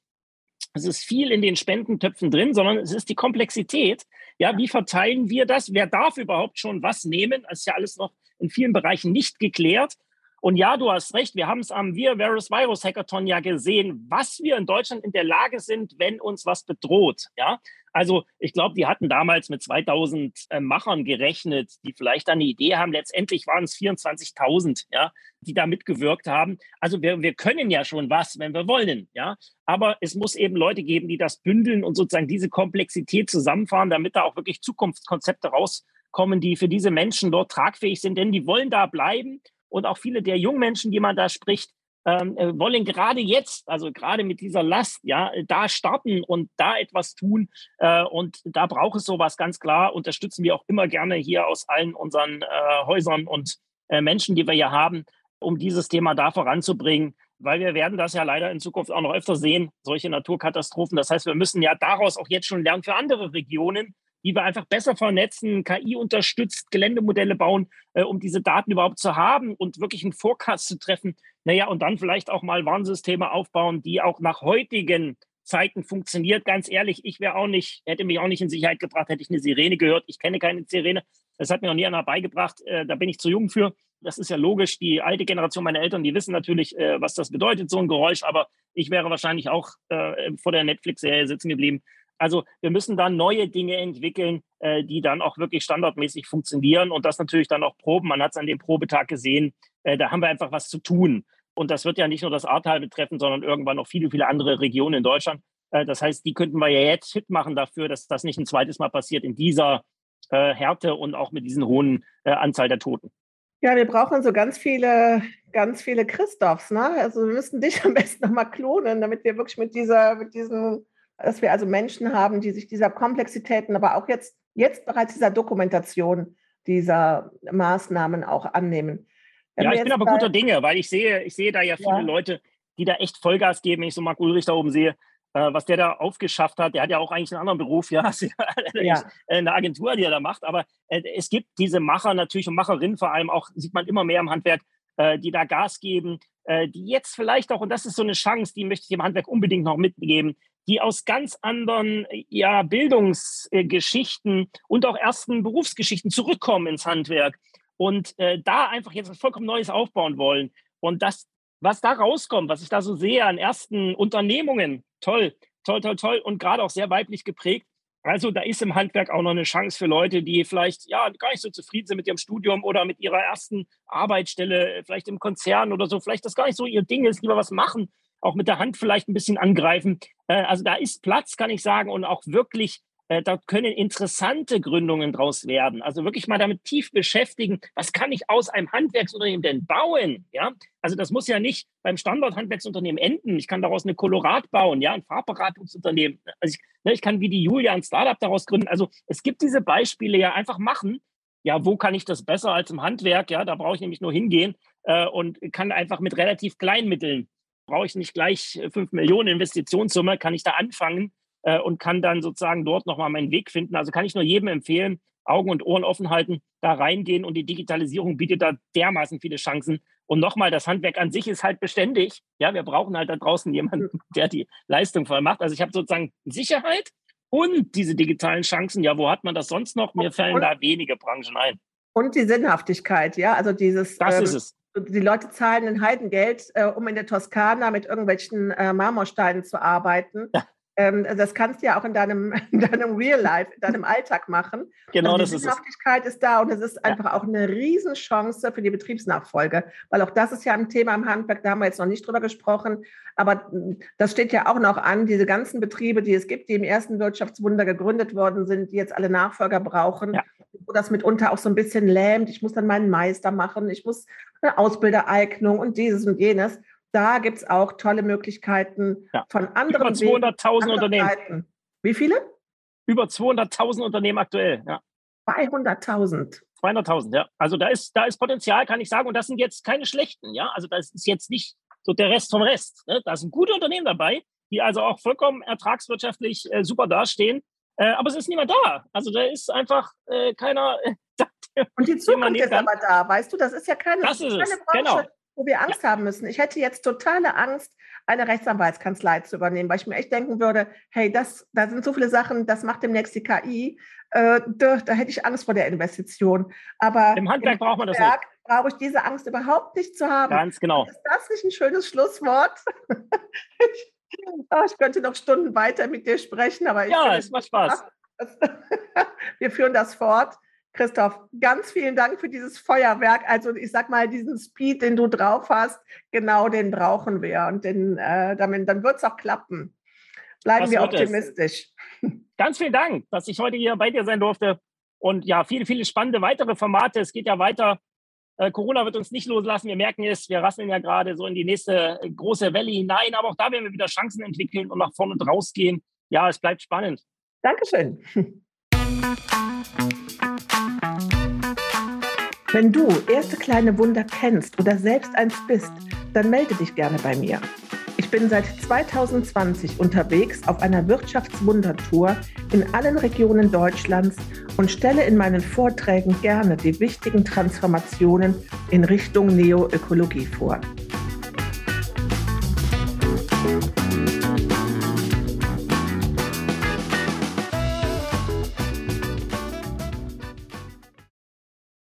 Es ist viel in den Spendentöpfen drin, sondern es ist die Komplexität. Ja, wie verteilen wir das? Wer darf überhaupt schon was nehmen? Das ist ja alles noch in vielen Bereichen nicht geklärt. Und ja, du hast recht, wir haben es am Wir Virus Virus Hackathon ja gesehen, was wir in Deutschland in der Lage sind, wenn uns was bedroht. Ja, also ich glaube, die hatten damals mit 2000 äh, Machern gerechnet, die vielleicht eine Idee haben. Letztendlich waren es 24.000, ja, die da mitgewirkt haben. Also wir, wir können ja schon was, wenn wir wollen, ja. Aber es muss eben Leute geben, die das bündeln und sozusagen diese Komplexität zusammenfahren, damit da auch wirklich Zukunftskonzepte rauskommen, die für diese Menschen dort tragfähig sind, denn die wollen da bleiben und auch viele der jungen Menschen, die man da spricht, ähm, äh, wollen gerade jetzt, also gerade mit dieser Last, ja, da starten und da etwas tun. Äh, und da braucht es sowas ganz klar. Unterstützen wir auch immer gerne hier aus allen unseren äh, Häusern und äh, Menschen, die wir hier haben, um dieses Thema da voranzubringen. Weil wir werden das ja leider in Zukunft auch noch öfter sehen, solche Naturkatastrophen. Das heißt, wir müssen ja daraus auch jetzt schon lernen für andere Regionen, die wir einfach besser vernetzen, KI unterstützt, Geländemodelle bauen, äh, um diese Daten überhaupt zu haben und wirklich einen Forecast zu treffen. Naja, und dann vielleicht auch mal Warnsysteme aufbauen, die auch nach heutigen Zeiten funktioniert. Ganz ehrlich, ich wäre auch nicht, hätte mich auch nicht in Sicherheit gebracht, hätte ich eine Sirene gehört. Ich kenne keine Sirene. Das hat mir noch nie einer beigebracht. Äh, da bin ich zu jung für. Das ist ja logisch. Die alte Generation meiner Eltern, die wissen natürlich, äh, was das bedeutet, so ein Geräusch. Aber ich wäre wahrscheinlich auch äh, vor der Netflix-Serie sitzen geblieben. Also wir müssen dann neue Dinge entwickeln, äh, die dann auch wirklich standardmäßig funktionieren und das natürlich dann auch proben. Man hat es an dem Probetag gesehen. Äh, da haben wir einfach was zu tun. Und das wird ja nicht nur das Ahrtal betreffen, sondern irgendwann noch viele, viele andere Regionen in Deutschland. Äh, das heißt, die könnten wir ja jetzt fit machen dafür, dass das nicht ein zweites Mal passiert in dieser äh, Härte und auch mit diesen hohen äh, Anzahl der Toten. Ja, wir brauchen so ganz viele, ganz viele Christophs. Ne? Also wir müssen dich am besten nochmal klonen, damit wir wirklich mit dieser, mit diesen dass wir also Menschen haben, die sich dieser Komplexitäten, aber auch jetzt, jetzt bereits dieser Dokumentation dieser Maßnahmen auch annehmen. Ja, ich bin aber guter Dinge, weil ich sehe, ich sehe da ja viele ja. Leute, die da echt Vollgas geben. Wenn ich so Marc Ulrich da oben sehe, äh, was der da aufgeschafft hat, der hat ja auch eigentlich einen anderen Beruf, ja, ja. eine Agentur, die er da macht. Aber äh, es gibt diese Macher natürlich und Macherinnen vor allem auch, sieht man immer mehr im Handwerk, äh, die da Gas geben, äh, die jetzt vielleicht auch, und das ist so eine Chance, die möchte ich dem Handwerk unbedingt noch mitgeben, die aus ganz anderen ja, Bildungsgeschichten und auch ersten Berufsgeschichten zurückkommen ins Handwerk und äh, da einfach jetzt was vollkommen Neues aufbauen wollen. Und das, was da rauskommt, was ich da so sehe an ersten Unternehmungen, toll, toll, toll, toll und gerade auch sehr weiblich geprägt. Also da ist im Handwerk auch noch eine Chance für Leute, die vielleicht ja gar nicht so zufrieden sind mit ihrem Studium oder mit ihrer ersten Arbeitsstelle, vielleicht im Konzern oder so, vielleicht das gar nicht so ihr Ding ist, lieber was machen auch mit der Hand vielleicht ein bisschen angreifen. Äh, also da ist Platz, kann ich sagen, und auch wirklich, äh, da können interessante Gründungen draus werden. Also wirklich mal damit tief beschäftigen, was kann ich aus einem Handwerksunternehmen denn bauen? Ja, also das muss ja nicht beim Standard-Handwerksunternehmen enden. Ich kann daraus eine Colorat bauen, ja, ein Farbberatungsunternehmen. Also ich, ne, ich kann wie die Julia ein Startup daraus gründen. Also es gibt diese Beispiele ja einfach machen. Ja, wo kann ich das besser als im Handwerk? Ja, da brauche ich nämlich nur hingehen äh, und kann einfach mit relativ kleinen Mitteln brauche ich nicht gleich äh, fünf Millionen Investitionssumme, kann ich da anfangen äh, und kann dann sozusagen dort nochmal meinen Weg finden. Also kann ich nur jedem empfehlen, Augen und Ohren offen halten, da reingehen und die Digitalisierung bietet da dermaßen viele Chancen. Und nochmal, das Handwerk an sich ist halt beständig. Ja, wir brauchen halt da draußen jemanden, der die Leistung voll macht. Also ich habe sozusagen Sicherheit und diese digitalen Chancen. Ja, wo hat man das sonst noch? Mir fallen da wenige Branchen ein. Und die Sinnhaftigkeit, ja, also dieses. Das ähm, ist es. Die Leute zahlen ein Heidengeld, äh, um in der Toskana mit irgendwelchen äh, Marmorsteinen zu arbeiten. Ja. Ähm, das kannst du ja auch in deinem, in deinem Real Life, in deinem Alltag machen. Genau, also das ist es. Die Sinnhaftigkeit ist da und es ist ja. einfach auch eine Riesenchance für die Betriebsnachfolge, weil auch das ist ja ein Thema im Handwerk, da haben wir jetzt noch nicht drüber gesprochen, aber hm, das steht ja auch noch an, diese ganzen Betriebe, die es gibt, die im ersten Wirtschaftswunder gegründet worden sind, die jetzt alle Nachfolger brauchen, ja. wo das mitunter auch so ein bisschen lähmt. Ich muss dann meinen Meister machen, ich muss eine Ausbildereignung und dieses und jenes da gibt es auch tolle Möglichkeiten ja. von anderen. Über 200.000 Unternehmen. Seiten. Wie viele? Über 200.000 Unternehmen aktuell. Ja. 200.000. 200.000, ja. Also da ist, da ist Potenzial, kann ich sagen. Und das sind jetzt keine schlechten, ja. Also das ist jetzt nicht so der Rest vom Rest. Ne? Da sind gute Unternehmen dabei, die also auch vollkommen ertragswirtschaftlich äh, super dastehen. Äh, aber es ist niemand da. Also da ist einfach äh, keiner. Und die Zukunft ist aber da, weißt du, das ist ja keine, das ist keine es. Branche, genau wo wir Angst ja. haben müssen. Ich hätte jetzt totale Angst, eine Rechtsanwaltskanzlei zu übernehmen, weil ich mir echt denken würde, hey, das, da sind so viele Sachen, das macht demnächst die KI. Äh, da, da, hätte ich Angst vor der Investition. Aber im Handwerk braucht man das nicht. Brauche ich diese Angst überhaupt nicht zu haben. Ganz genau. Ist das nicht ein schönes Schlusswort? ich, oh, ich könnte noch Stunden weiter mit dir sprechen, aber ja, es macht Spaß. Wir führen das fort. Christoph, ganz vielen Dank für dieses Feuerwerk. Also ich sag mal, diesen Speed, den du drauf hast, genau den brauchen wir. Und den, äh, damit, dann wird es auch klappen. Bleiben das wir optimistisch. Es. Ganz vielen Dank, dass ich heute hier bei dir sein durfte. Und ja, viele, viele spannende weitere Formate. Es geht ja weiter. Äh, Corona wird uns nicht loslassen. Wir merken es, wir rasseln ja gerade so in die nächste große Welle hinein. Aber auch da werden wir wieder Chancen entwickeln und nach vorne und rausgehen. Ja, es bleibt spannend. Dankeschön. Wenn du erste kleine Wunder kennst oder selbst eins bist, dann melde dich gerne bei mir. Ich bin seit 2020 unterwegs auf einer Wirtschaftswundertour in allen Regionen Deutschlands und stelle in meinen Vorträgen gerne die wichtigen Transformationen in Richtung Neoökologie vor.